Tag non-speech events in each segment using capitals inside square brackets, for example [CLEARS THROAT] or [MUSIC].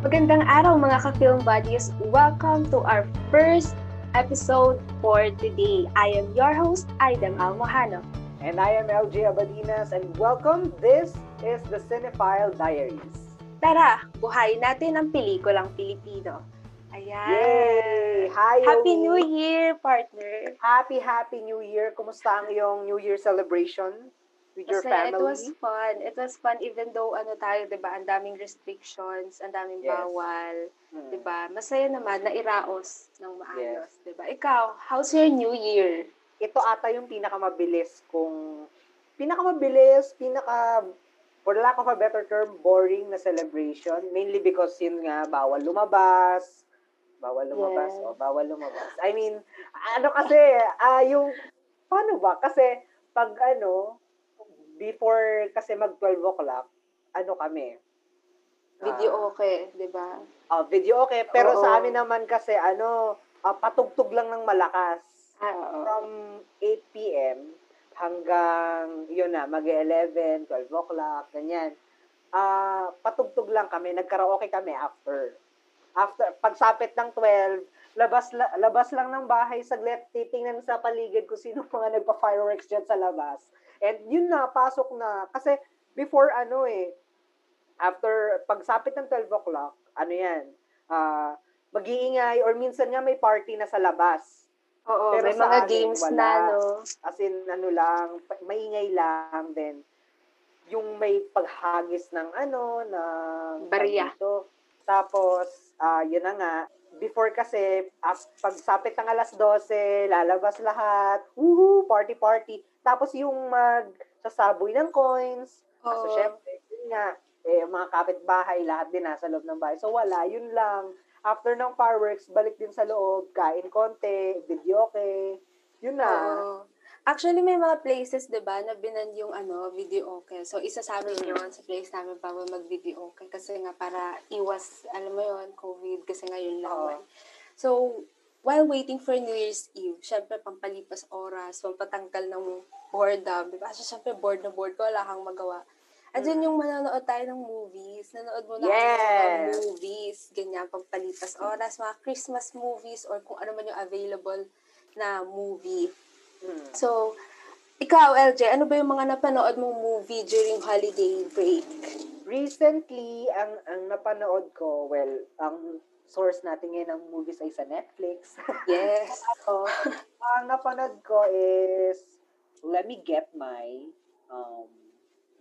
Magandang araw mga ka-film buddies. Welcome to our first episode for today. I am your host, Aidem Almohano. And I am LJ Abadinas and welcome. This is the Cinephile Diaries. Tara, buhayin natin ang pelikulang Pilipino. Ayan. Yay! Hi, Happy. New Year, partner. Happy, happy New Year. Kumusta ang iyong New Year celebration with your Kasi family? it was fun. It was fun even though ano tayo, 'di ba, ang daming restrictions, ang daming Yes. bawal, Hmm. 'di ba? Masaya naman na iraos ng maayos, 'di ba? Ikaw, how's your New Year? Ito ata yung pinakamabilis kung pinakamabilis, pinaka for lack of a better term, boring na celebration. Mainly because yun nga, bawal lumabas, bawal lumabas, Yes. o bawal lumabas. I mean, ano kasi, ah yung, paano ba? Kasi, pag ano, before kasi mag 12 o'clock, ano kami, Video okay, 'di ba? ah, video okay, pero Oo. sa amin naman kasi, ano, ah, patugtog lang ng malakas. Ah, oo. From 8 p.m. hanggang, yun na, mag-11, 12 o'clock, ganyan. Ah, patugtog lang kami, nagkaraoke kami after. After, pagsapit ng 12, labas, la- labas lang ng bahay, saglit, titingnan sa paligid kung sino mga nagpa-fireworks dyan sa labas. And yun na, pasok na. Kasi before ano eh, after, pagsapit ng 12 o'clock, ano yan, ah, mag-iingay or minsan nga may party na sa labas. Oo, Pero may sa mga amin, games wala. na, no? As in, ano lang, maingay lang, then, yung may paghagis ng ano, ng... Barya. dito. Tapos, ah yun na nga, before kasi, af- pagsapit ng alas 12, lalabas lahat, woohoo, party-party. Tapos yung magsasaboy ng coins, so Oo. syempre, yun nga, eh, mga kapitbahay, lahat din nasa loob ng bahay. So wala, yun lang. After ng fireworks, balik din sa loob, kain konti, video okay. Yun na. Oo. Actually, may mga places, di ba, na binan yung ano, video okay. So, isa sa amin Mm. yun, sa place namin para mag-video okay. Kasi nga, para iwas, alam mo yun, COVID, kasi ngayon lang. Oo. eh. So, while waiting for New Year's Eve, syempre, pampalipas oras, pampatanggal ng boredom, di ba? So, syempre, bored na bored ko, wala kang magawa. Andyan yung manonood tayo ng movies. Nanood mo na ako ng Mm. Yes. movies. Ganyan, pampalipas oras, mga Christmas movies, or kung ano man yung available na movie. Hmm. So, ikaw, LJ, ano ba yung mga napanood mong movie during holiday break? Recently, ang ang napanood ko, well, ang source natin ngayon ng movies ay sa Netflix. Yes. [LAUGHS] so, ang napanood ko is Let Me Get My um,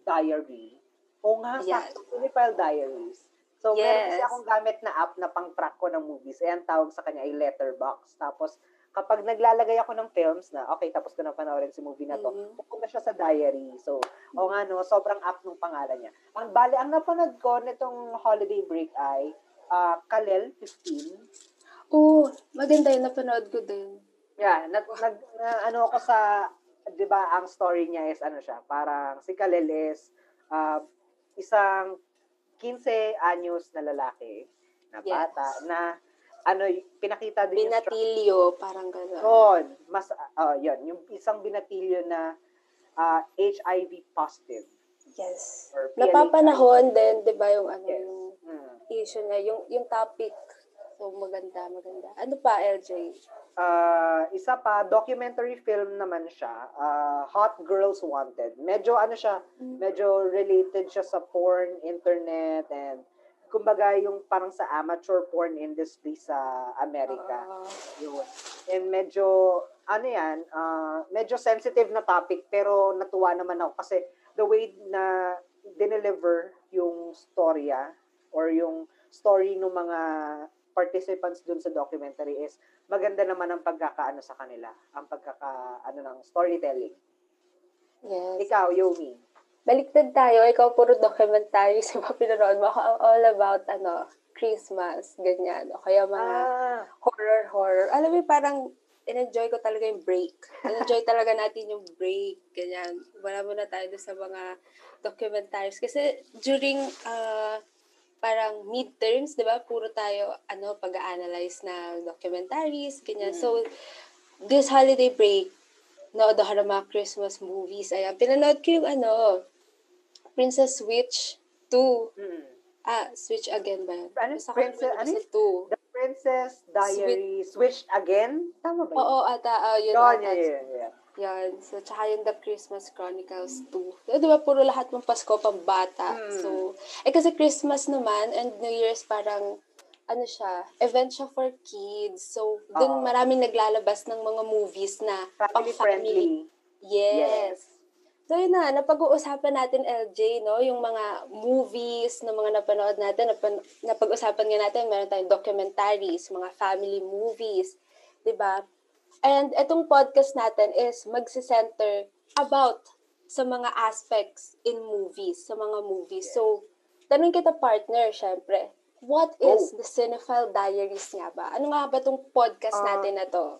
Diary. O nga, Yes. sakto, Philippine Diaries. So, meron Yes. kasi akong gamit na app na pang-track ko ng movies. Eh, ang tawag sa kanya ay Letterbox. Tapos, kapag naglalagay ako ng films na, okay, tapos ko na panoorin si movie na to, Mhm. pupunta siya sa diary. So, o nga no, sobrang app nung pangalan niya. Ang bali, ang napanood ko nitong holiday break ay ah, Kalel 15. Oo, maganda yun. Napanood ko din. Yeah, nag, nag na- ano ako sa 'di ba, ang story niya is ano siya, parang si Kalel is ah, isang 15 anyos na lalaki na Yes. bata na ano pinakita din yung struggle Binatilyo, parang gano'n. Yun, mas, uh, yun, yung isang binatilyo na ah, HIV positive. Yes. Napapanahon din, di ba, yung ano, Yes. yung. Issue niya, yung, yung topic. So, maganda, maganda. Ano pa, LJ? Ah, isa pa, documentary film naman siya, ah, Hot Girls Wanted. Medyo ano siya, medyo related siya sa porn, internet, and kumbaga yung parang sa amateur porn industry sa Amerika. Oo. Yun. And medyo, ano yan, ah, medyo sensitive na topic, pero natuwa naman ako kasi the way na dineliver yung storya or yung story ng mga participants dun sa documentary is maganda naman ang pagkakaano sa kanila, ang pagkaka, ano ng storytelling. yes. Ikaw, Yomi. Baliktad tayo, ikaw puro documentary [LAUGHS] sa mga pinanood mo. Ako all about, ano, Christmas, ganyan. O kaya mga Ah, horror, horror. Alam mo, parang in-enjoy ko talaga yung break. In-enjoy talaga natin yung break, ganyan. Wala muna tayo sa mga documentaries. Kasi during, ah, parang midterms, di ba? Puro tayo, ano, pag-analyze na documentaries, ganyan. So, this holiday break, ako ng mga Christmas movies. Ayan, pinanood ko yung, ano, Princess Switch 2. mm, Ah, Switch Again ba yun? Ano? Basta Princess- ano basta two. The Princess Diary Switched Again? Tama ba yun? Oo, ata, ah, yun ata. yun, yun, yun. Yan. So, tsaka yung The Christmas Chronicles 2. Eh, di ba, puro lahat ng Pasko pang bata. Mm. So, eh kasi Christmas naman and New Year's parang, ano siya, event siya for kids. So, dun maraming naglalabas ng mga movies na pang Family family. friendly. Yes. So, yun na, napag-uusapan natin, LJ, no? Yung mga movies na mga napanood natin, napan- napag-usapan nga natin, meron tayong documentaries, mga family movies, di ba? And itong podcast natin is magsi-center about sa mga aspects in movies, sa mga movies. So, tanong kita partner, syempre, what is Oh. the Cinephile Diaries nga ba? Ano nga ba itong podcast Ah, natin na to?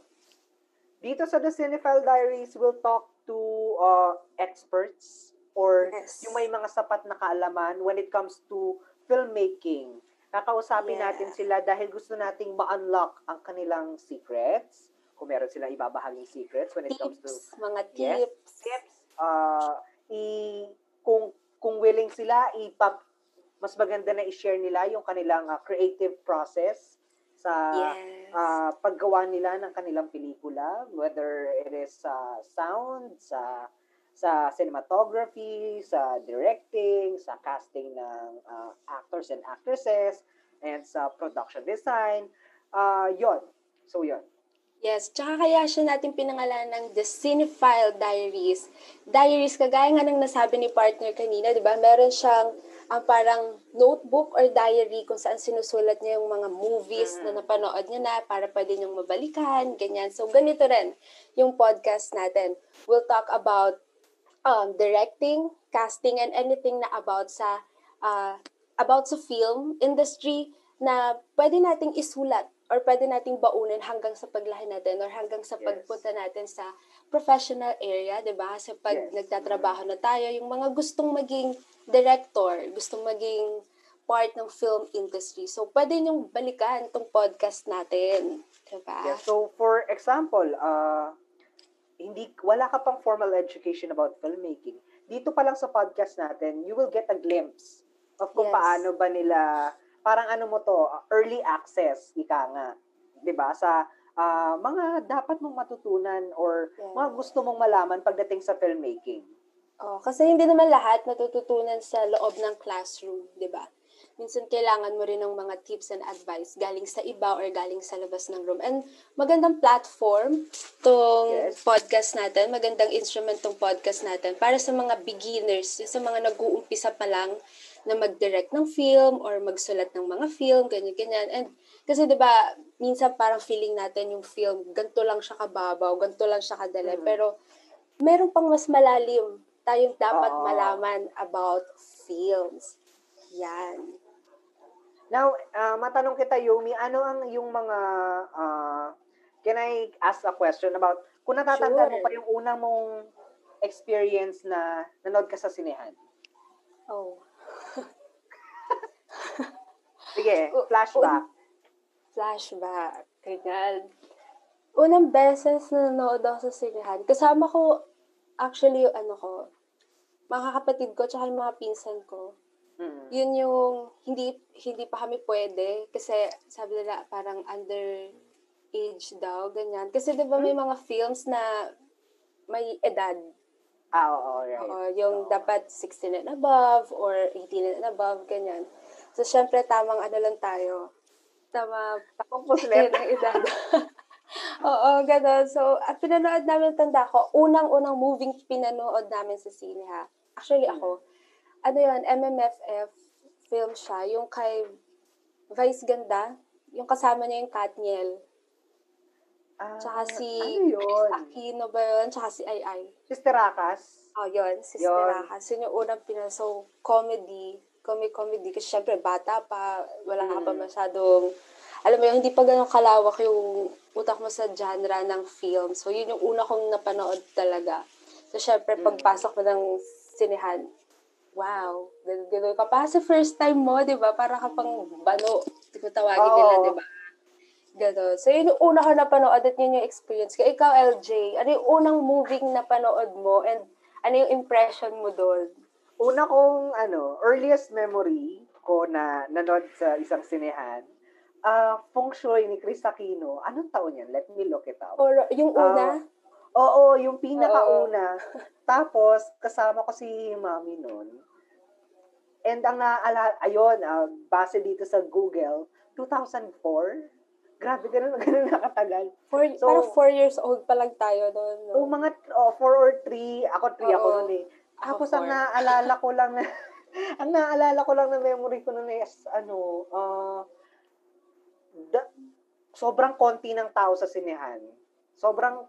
Dito sa The Cinephile Diaries, we'll talk to uh, experts or Yes. yung may mga sapat na kaalaman when it comes to filmmaking. Kakausapin Yeah. natin sila dahil gusto nating ma-unlock ang kanilang secrets. Kung meron silang ibabahaging secrets when it comes to Tips, mga Yes. tips. tips. Uh, i, kung, kung willing sila, ipap, mas maganda na i-share nila yung kanilang uh, creative process sa Yes. ah, paggawa nila ng kanilang pelikula, whether it is sa sound, sa sa cinematography, sa directing, sa casting ng ah, actors and actresses, and sa production design. ah yon. So, yon. Yes, tsaka kaya siya natin pinangalan ng The Cinephile Diaries. Diaries, kagaya nga ng nasabi ni partner kanina, di ba? Meron siyang ang parang notebook or diary kung saan sinusulat niya yung mga movies na napanood niya na para pwede niyong mabalikan, ganyan. So, ganito rin yung podcast natin. We'll talk about um, directing, casting, and anything na about sa uh, about sa film industry na pwede nating isulat or pwede nating baunin hanggang sa paglahi natin or hanggang sa Yes. pagpunta natin sa professional area, 'di ba? Sa pag Yes. nagtatrabaho na tayo, yung mga gustong maging director, gustong maging part ng film industry. So, pwede niyong balikan itong podcast natin. Diba? Yeah, so, for example, uh, hindi wala ka pang formal education about filmmaking. Dito pa lang sa podcast natin, you will get a glimpse of kung Yes. paano ba nila, parang ano mo to, uh, early access, ika nga. 'Di ba Sa ah, mga dapat mong matutunan or Yeah. mga gusto mong malaman pagdating sa filmmaking. Oh, kasi hindi naman lahat natututunan sa loob ng classroom, 'di ba? Minsan kailangan mo rin ng mga tips and advice galing sa iba or galing sa labas ng room. And magandang platform tong Yes. podcast natin, magandang instrument tong podcast natin para sa mga beginners, sa mga nag-uumpisa pa lang na mag-direct ng film or magsulat ng mga film, ganyan-ganyan. And kasi 'di ba, minsan parang feeling natin yung film, ganito lang siya kababaw, ganito lang siya kadali. Mhm. Pero meron pang mas malalim tayong dapat Oo. malaman about films. Yan. Now, ah, matanong kita, Yumi, ano ang yung mga, ah, can I ask a question about, kung natatandaan mo Sure. pa yung unang mong experience na nanood ka sa sinehan? Oh. Sige, flashback. Flashback. Ganyan. Unang beses na nanood ako sa sinehan, kasama ko, actually, yung ano ko, mga kapatid ko, tsaka yung mga pinsan ko. Mm. Yun yung, hindi, hindi pa kami pwede, kasi sabi nila, parang under age daw, ganyan. Kasi di ba may mga films na may edad. Ah, oo, right. Oo, yung Oo. dapat 16 and above or 18 and above, ganyan. So, syempre, tamang ano lang tayo. Tama, yun ang edad. Oo, gano'n. So, at pinanood namin, tanda ko, unang-unang moving pinanood namin sa sine, ha? Actually, ako, ano yun, MMFF film siya, yung kay Vice Ganda, yung kasama niya yung Katniel. Ah, Tsaka si ano yun? Aquino ba yun? Tsaka si Ai Ai. Sister Rakas? Oh, yun, si Yun. Stirakas. Yun yung unang pina, so, comedy, comedy, comedy. Kasi syempre, bata pa, wala ka pa Mm. masyadong, alam mo yun, hindi pa ganun kalawak yung utak mo sa genre ng film. So, yun yung una kong napanood talaga. So, syempre, Mm. pagpasok mo ng sinehan, wow, ganun, ka. Pa sa first time mo, di ba? Para ka pang bano. Ko tawagin nila, di ba? Ganon. So, yun yung una ko napanood at yun yung experience ko. Ikaw, LJ, ano yung unang movie na panood mo and ano yung impression mo doon? Una kong, ano, earliest memory ko na nanood sa isang sinehan, ah Feng Shui ni Chris Aquino. Anong taon yan? Let me look it up. Or yung una, Oo, yung pinakauna. [LAUGHS] Tapos, kasama ko si mami noon. And ang naaalala, ayun, ah, base dito sa Google, 2004. Grabe, ganun, [LAUGHS] ganun nakatagal. four, So- parang four years old pa lang tayo doon. No? O mga oh, 4 or 3, ako 3 ako Oo. noon eh. Ako Tapos ang naaalala ko lang na, [LAUGHS] ang naaalala ko lang na memory ko noon is, ano, ah, da- sobrang konti ng tao sa sinehan. Sobrang,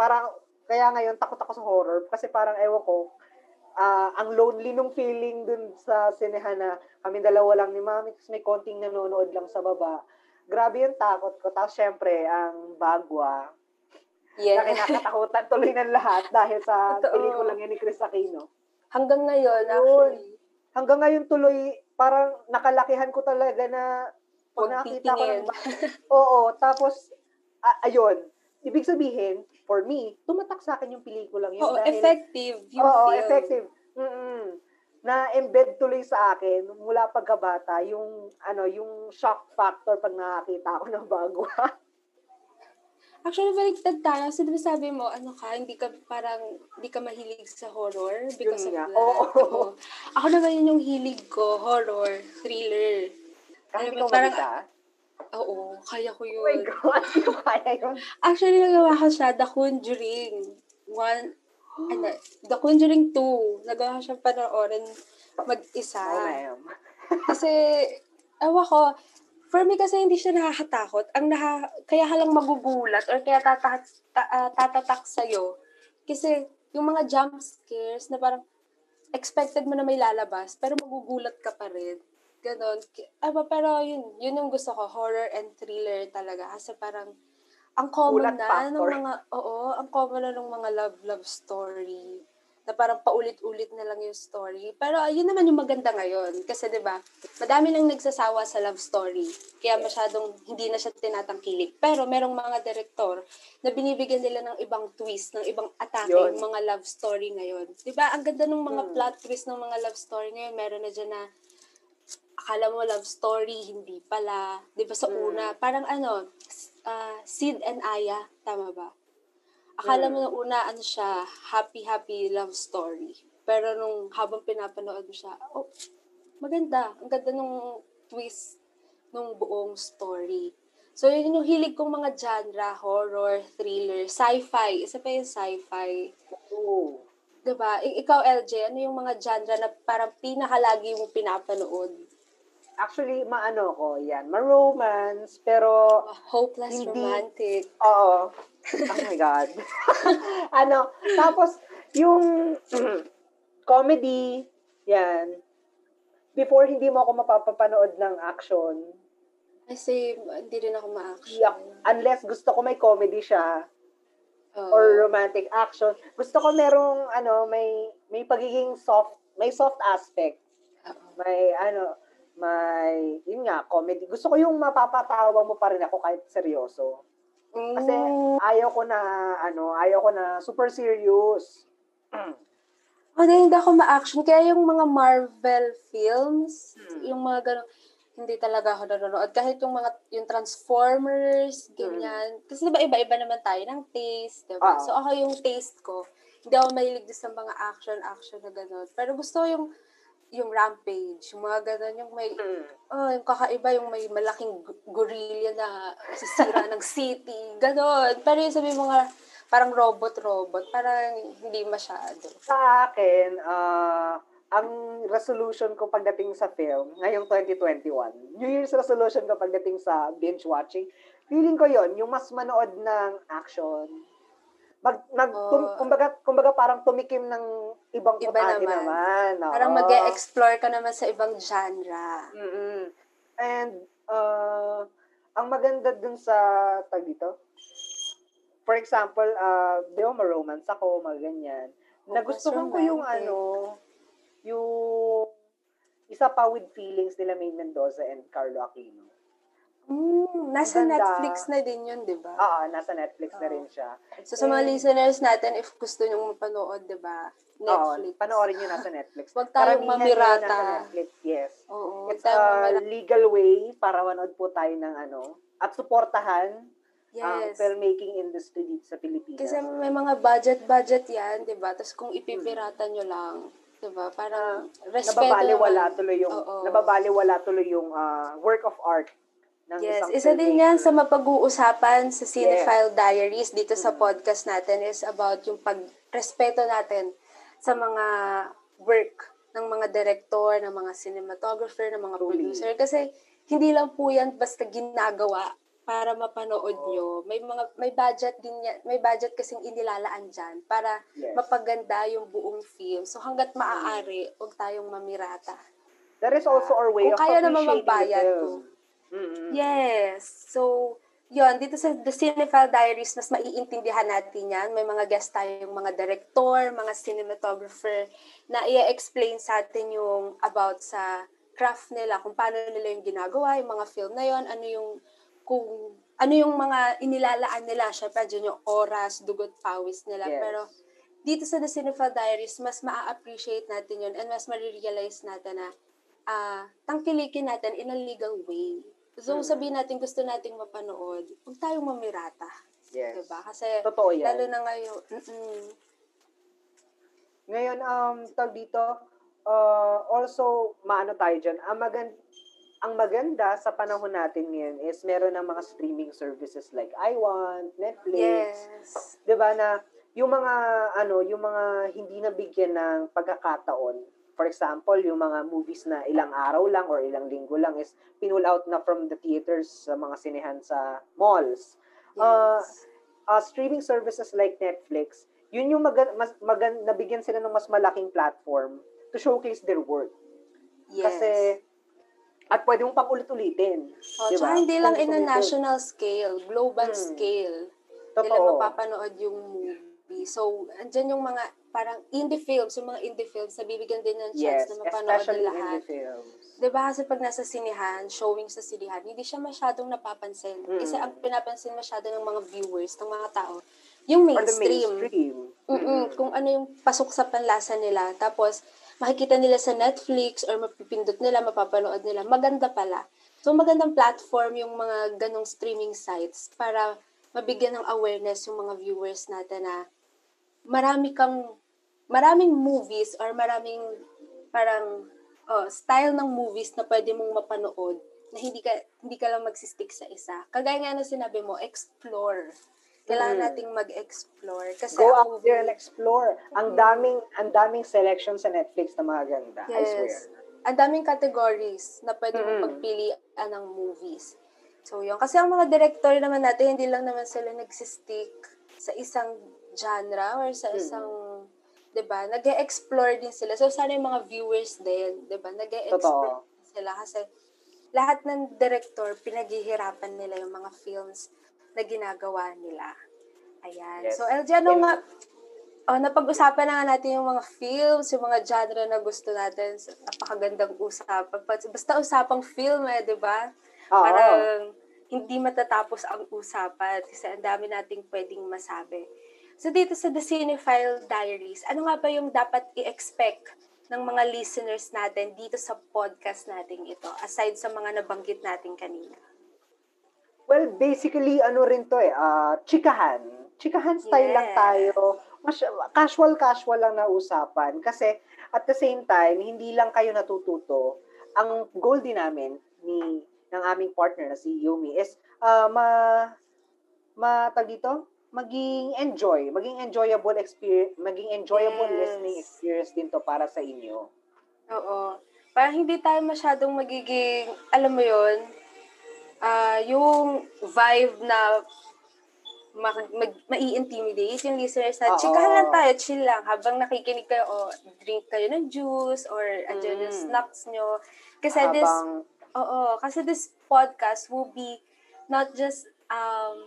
parang, kaya ngayon takot ako sa horror kasi parang ewan ko, ah, ang lonely nung feeling dun sa sinehan na kami dalawa lang ni mami, tapos may konting nanonood lang sa baba. Grabe yung takot ko. Tapos syempre, ang bagwa, na Yeah. kinakatakutan tuloy ng lahat dahil sa Totoo. pelikulang yan ni Chris Aquino. Hanggang ngayon, Yun. actually. Hanggang ngayon tuloy, parang nakalakihan ko talaga na pag nakita ko ng Oo, tapos, a- ayun, ibig sabihin, for me, tumatak sa akin yung pelikulang yun. Oo, dahil, effective yung Oo, film. effective. Mm-mm. Na-embed tuloy sa akin mula pagkabata yung ano yung shock factor pag nakakita ako ng bagwa. [LAUGHS] Actually, baliktad tayo. Kasi diba sabi mo, ano ka, hindi ka parang, hindi ka mahilig sa horror because Yun of that. Oo. Oo. Ako naman yun yung hilig ko, horror, thriller. Kahit Ano ikaw parang- magita. Oo, kaya ko Oh my yun. God, [LAUGHS] hindi ko kaya yun. Actually, nagawa ko siya, The Conjuring. One, ano, The Conjuring 2. Nagawa ko siya panoorin mag-isa. Oh. [LAUGHS] Kasi, ewan ko, for me kasi hindi siya nakakatakot. Ang naha, kaya ka lang magugulat or kaya tatatak, ta, ah, tatatak sa'yo. Kasi, yung mga jump scares na parang expected mo na may lalabas, pero magugulat ka pa rin. Ganon. Aba, pero yun, yun yung gusto ko, horror and thriller talaga. Kasi parang, ang common Gulat na ng factor. mga, oo, ang common na ng mga love-love story na parang paulit-ulit na lang yung story. Pero yun naman yung maganda ngayon. Kasi 'di ba madami nang nagsasawa sa love story. Kaya masyadong hindi na siya tinatangkilik. Pero merong mga direktor na binibigyan nila ng ibang twist, ng ibang atake Yun. yung mga love story ngayon. 'Di ba Ang ganda ng mga Hmm. plot twist ng mga love story ngayon. Meron na dyan na akala mo love story, hindi pala. 'Di ba sa Hmm. una, parang ano, ah, Sid and Aya, tama ba? Akala mo nung una, ano siya, happy-happy love story. Pero nung habang pinapanood mo siya, oh, maganda. Ang ganda nung twist nung buong story. So, yun yung hilig kong mga genre, horror, thriller, sci-fi. Isa pa yung sci-fi. Oo. Diba? I- ikaw, LJ, ano yung mga genre na parang pinakalagi mong pinapanood? Actually, maano ko, yan. Ma-romance, pero, Oh, hopeless Hindi. romantic. oo. Oh my God. [LAUGHS] ano, tapos, yung [CLEARS THROAT] comedy, yan. Before, hindi mo ako mapapapanood ng action. Kasi hindi rin ako ma-action. Yak, unless gusto ko may comedy siya, Oo. or romantic action. Gusto ko merong, ano, may, may pagiging soft, may soft aspect. Oo. May, ano, may, yun nga, comedy. Gusto ko yung mapapatawa mo pa rin ako kahit seryoso. Kasi Mm. ayaw ko na, ano, ayaw ko na super serious. Oh, [CLEARS THROAT] hindi ako ma-action. Kaya yung mga Marvel films, Hmm. yung mga gano'n, hindi talaga ako nanonood. Kahit yung mga, yung Transformers, ganyan. Kasi diba iba-iba naman tayo ng taste, diba? Oo. So ako yung taste ko, hindi ako mahilig sa mga action-action na gano'n. Pero gusto ko yung, yung Rampage, yung mga gano'n, yung may, oh, yung kakaiba, yung may malaking gorilla na sisira ng city, gano'n. Pero yung sabi mga, parang robot-robot, parang hindi masyado. Sa akin, ah, ang resolution ko pagdating sa film, ngayong 2021, New Year's resolution ko pagdating sa binge watching, feeling ko yon yung mas manood ng action. Mag, mag, tum- Oo. kumbaga, kumbaga parang tumikim ng ibang Iba naman. naman. oo. Parang mag-explore ka naman sa ibang genre. mm And, uh, ang maganda dun sa, tag dito, for example, uh, di ba, ma-romance ako, mga ganyan. Oh, Nagustuhan ko yung ano, yung isa pa with feelings nila May Mendoza and Carlo Aquino. Mm, nasa Ang ganda. Netflix na din yun, di ba? Oo, nasa Netflix na Oo. rin siya. So sa mga And- listeners natin, if gusto nyo mapanood, di ba? Netflix. Oo, panoorin nyo nasa Netflix. Huwag tayong Karamihan mamirata. Nasa Netflix, yes. Oo. It's a mamirata. legal way para manood po tayo ng ano, at suportahan ang Yes. filmmaking industry dito sa Pilipinas. Kasi may mga budget-budget yan, di ba? Tapos kung ipipirata nyo lang, di ba? Parang respeto nababaliwala naman. tuloy yung Oo. nababaliwala tuloy yung ah, work of art ng Yes, isang isa din yan sa mapag-uusapan sa Cinephile Diaries dito sa podcast natin is about yung pagrespeto natin sa mga work ng mga director, ng mga cinematographer, ng mga producer. Kasi hindi lang po yan basta ginagawa para mapanood Oo. nyo. May mga may budget din yan, may budget kasing inilalaan diyan para Yes. mapaganda yung buong film. So hangga't maaari, huwag tayong mamirata. That is also our way Kung of kaya naman magbayad ko. Film. Mm-mm. Yes. So, yon dito sa The Cinephile Diaries, mas maiintindihan natin yan. May mga guest tayong mga director, mga cinematographer na i-explain sa atin yung about sa craft nila, kung paano nila yung ginagawa, yung mga film na yon ano yung kung ano yung mga inilalaan nila, syempre dyan yung oras, dugot, pawis nila. Yes. Pero dito sa The Cinephile Diaries, mas ma-appreciate natin yun and mas ma-realize natin na ah tangkilikin natin in a legal way. So, Mm. sabihin natin gusto nating mapanood, huwag tayong mamirata. Yes. Diba? Kasi, Totoo yan. lalo na ngayon, mm Ngayon, um, tawag dito, uh, also, maano tayo dyan, ang, magan- ang maganda sa panahon natin ngayon is meron ng mga streaming services like iWant, Netflix, yes. 'di ba na yung mga ano, yung mga hindi nabigyan ng pagkakataon. For example, yung mga movies na ilang araw lang or ilang linggo lang is pinull out na from the theaters sa mga sinehan sa malls. Uh, yes. uh, streaming services like Netflix, yun yung magan, mas, magan, nabigyan sila ng mas malaking platform to showcase their work. yes. Kasi, at pwede mong pang ulit-ulitin. Oh, diba? tsaka hindi lang in a national scale, global Hmm. scale. ito. Nila Totoo. mapapanood yung movie. So, andyan yung mga parang indie films, yung mga indie films, nabibigyan din ng chance Yes, na mapanood ng lahat. the films. Diba kasi pag nasa sinihan, showing sa sinihan, hindi siya masyadong napapansin. Mm. Kasi ang pinapansin masyado ng mga viewers, ng mga tao, yung Or the mainstream. mainstream. Kung ano yung pasok sa panlasa nila. Tapos, makikita nila sa Netflix or mapipindot nila, mapapanood nila. Maganda pala. So, magandang platform yung mga ganong streaming sites para mabigyan ng awareness yung mga viewers natin na marami kang, maraming movies or maraming parang oh, style ng movies na pwede mong mapanood na hindi ka hindi ka lang magsistick sa isa. Kagaya nga na sinabi mo, explore. Kailangan Mm. nating mag-explore. Kasi Go out movie- there and explore. Ang daming ang daming selection sa Netflix na mga ganda. I swear. Yes. Ang daming categories na pwede mong Mm. pagpilian ng movies. So, yun. Kasi ang mga director naman natin, hindi lang naman sila nagsistick sa isang genre or sa isang, di ba, nag explore din sila. So, sana yung mga viewers din, di ba, nag explore Totoo. sila. Kasi lahat ng director, pinaghihirapan nila yung mga films na ginagawa nila. Ayan. Yes. So, LG, ano nga, Oh, napag-usapan na nga natin yung mga films, yung mga genre na gusto natin. Napakagandang usapan. Basta usapang film eh, di ba? Parang hindi matatapos ang usapan kasi ang dami nating pwedeng masabi. So dito sa The Cinephile Diaries, ano nga ba yung dapat i-expect ng mga listeners natin dito sa podcast natin ito, aside sa mga nabanggit natin kanina? Well, basically, ano rin to eh, ah, chikahan. Chikahan style lang Yes. tayo. Mas, casual-casual lang na usapan. Kasi, at the same time, hindi lang kayo natututo. Ang goal din namin, ni, ng aming partner na si Yumi, is, ah, ma, matag dito, maging enjoy, maging enjoyable experience, maging enjoyable Yes. listening experience din to para sa inyo. Oo. Parang hindi tayo masyadong magiging, alam mo yon ah yung vibe na mag, mag, mai-intimidate yung listeners na chikahan lang tayo, chill lang. Habang nakikinig kayo, o drink kayo ng juice, or andyan yung Mm. snacks nyo. Kasi this, Habang, oo, kasi this podcast will be not just um,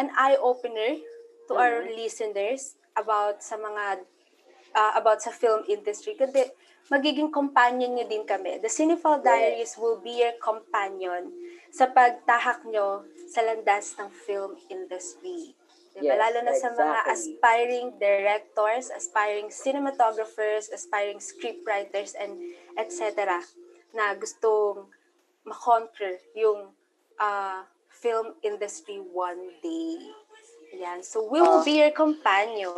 an eye-opener to our Mhm. listeners about sa mga uh, about sa film industry, kundi magiging companion nyo din kami. The Cinephile Diaries will be your companion sa pagtahak nyo sa landas ng film industry. Diba? Yes, Lalo na sa mga exactly. aspiring directors, aspiring cinematographers, aspiring scriptwriters, and etc. na gustong makonquer yung uh, film industry one day. Yan. So, we will Ah. be your companion.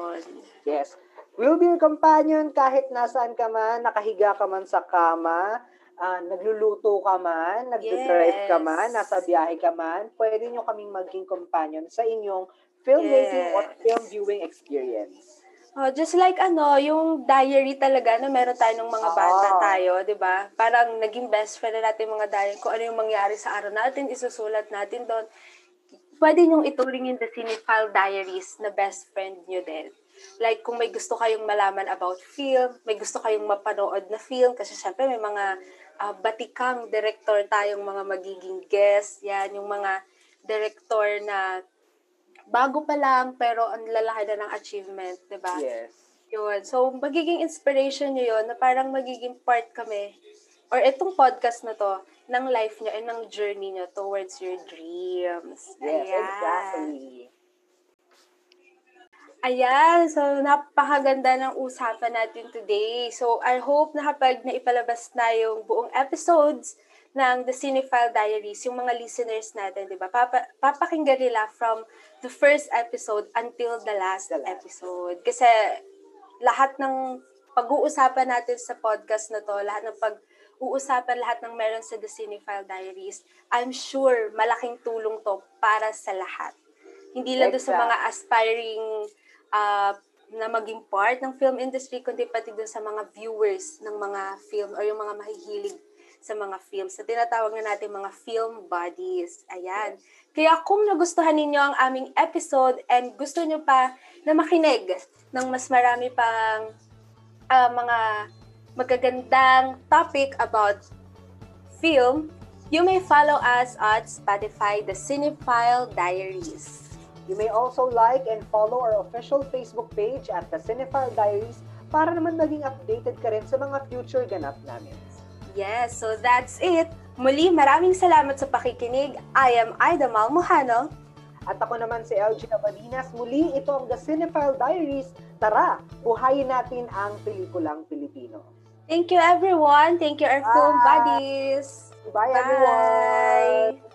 Yes. We'll be your companion kahit nasaan ka man, nakahiga ka man sa kama, ah, nagluluto ka man, nagdadrive ka man, Yes. nasa biyahe ka man, pwede nyo kaming maging companion sa inyong filmmaking or Yes. film viewing experience. Oh, just like ano, yung diary talaga na meron tayo ng mga bata Ah. tayo, 'di ba? Parang naging best friend na natin mga diary kung ano yung mangyari sa araw natin, isusulat natin doon. Pwede niyong ituring yung The Cinephile Diaries na best friend niyo din. Like, kung may gusto kayong malaman about film, may gusto kayong mapanood na film, kasi syempre may mga ah, batikang director tayong mga magiging guest, yan, yung mga director na bago pa lang, pero ang lalaki na ng achievement, di ba? Yes. Yun. So, magiging inspiration nyo yun na parang magiging part kami or itong podcast na to ng life nyo and ng journey nyo towards your dreams. Yes, Ayan. exactly. Ayan, so napakaganda ng usapan natin today. So I hope na kapag naipalabas na yung buong episodes ng The Cinephile Diaries, yung mga listeners natin, di ba, papa, papakinggan nila from the first episode until the last The last. episode. Kasi lahat ng pag-uusapan natin sa podcast na to, lahat ng pag-uusapan, lahat ng meron sa The Cinephile Diaries, I'm sure malaking tulong to para sa lahat. Hindi lang doon sa mga aspiring uh, na maging part ng film industry, kundi pati doon sa mga viewers ng mga film or yung mga mahihilig sa mga films na tinatawag na natin mga film bodies. Ayan. Kaya kung nagustuhan ninyo ang aming episode and gusto nyo pa na makinig ng mas marami pang ah, mga magagandang topic about film, you may follow us at Spotify, The Cinephile Diaries. You may also like and follow our official Facebook page at the Cinephile Diaries para naman maging updated ka rin sa mga future ganap namin. Yes, so that's it. Muli, maraming salamat sa pakikinig. I am Aida Malmuhano. At ako naman si LG Abadinas. Muli, ito ang The Cinephile Diaries. Tara, buhayin natin ang pelikulang Pilipino. Thank you everyone. Thank you our film Bye. buddies. Bye, everyone! Bye.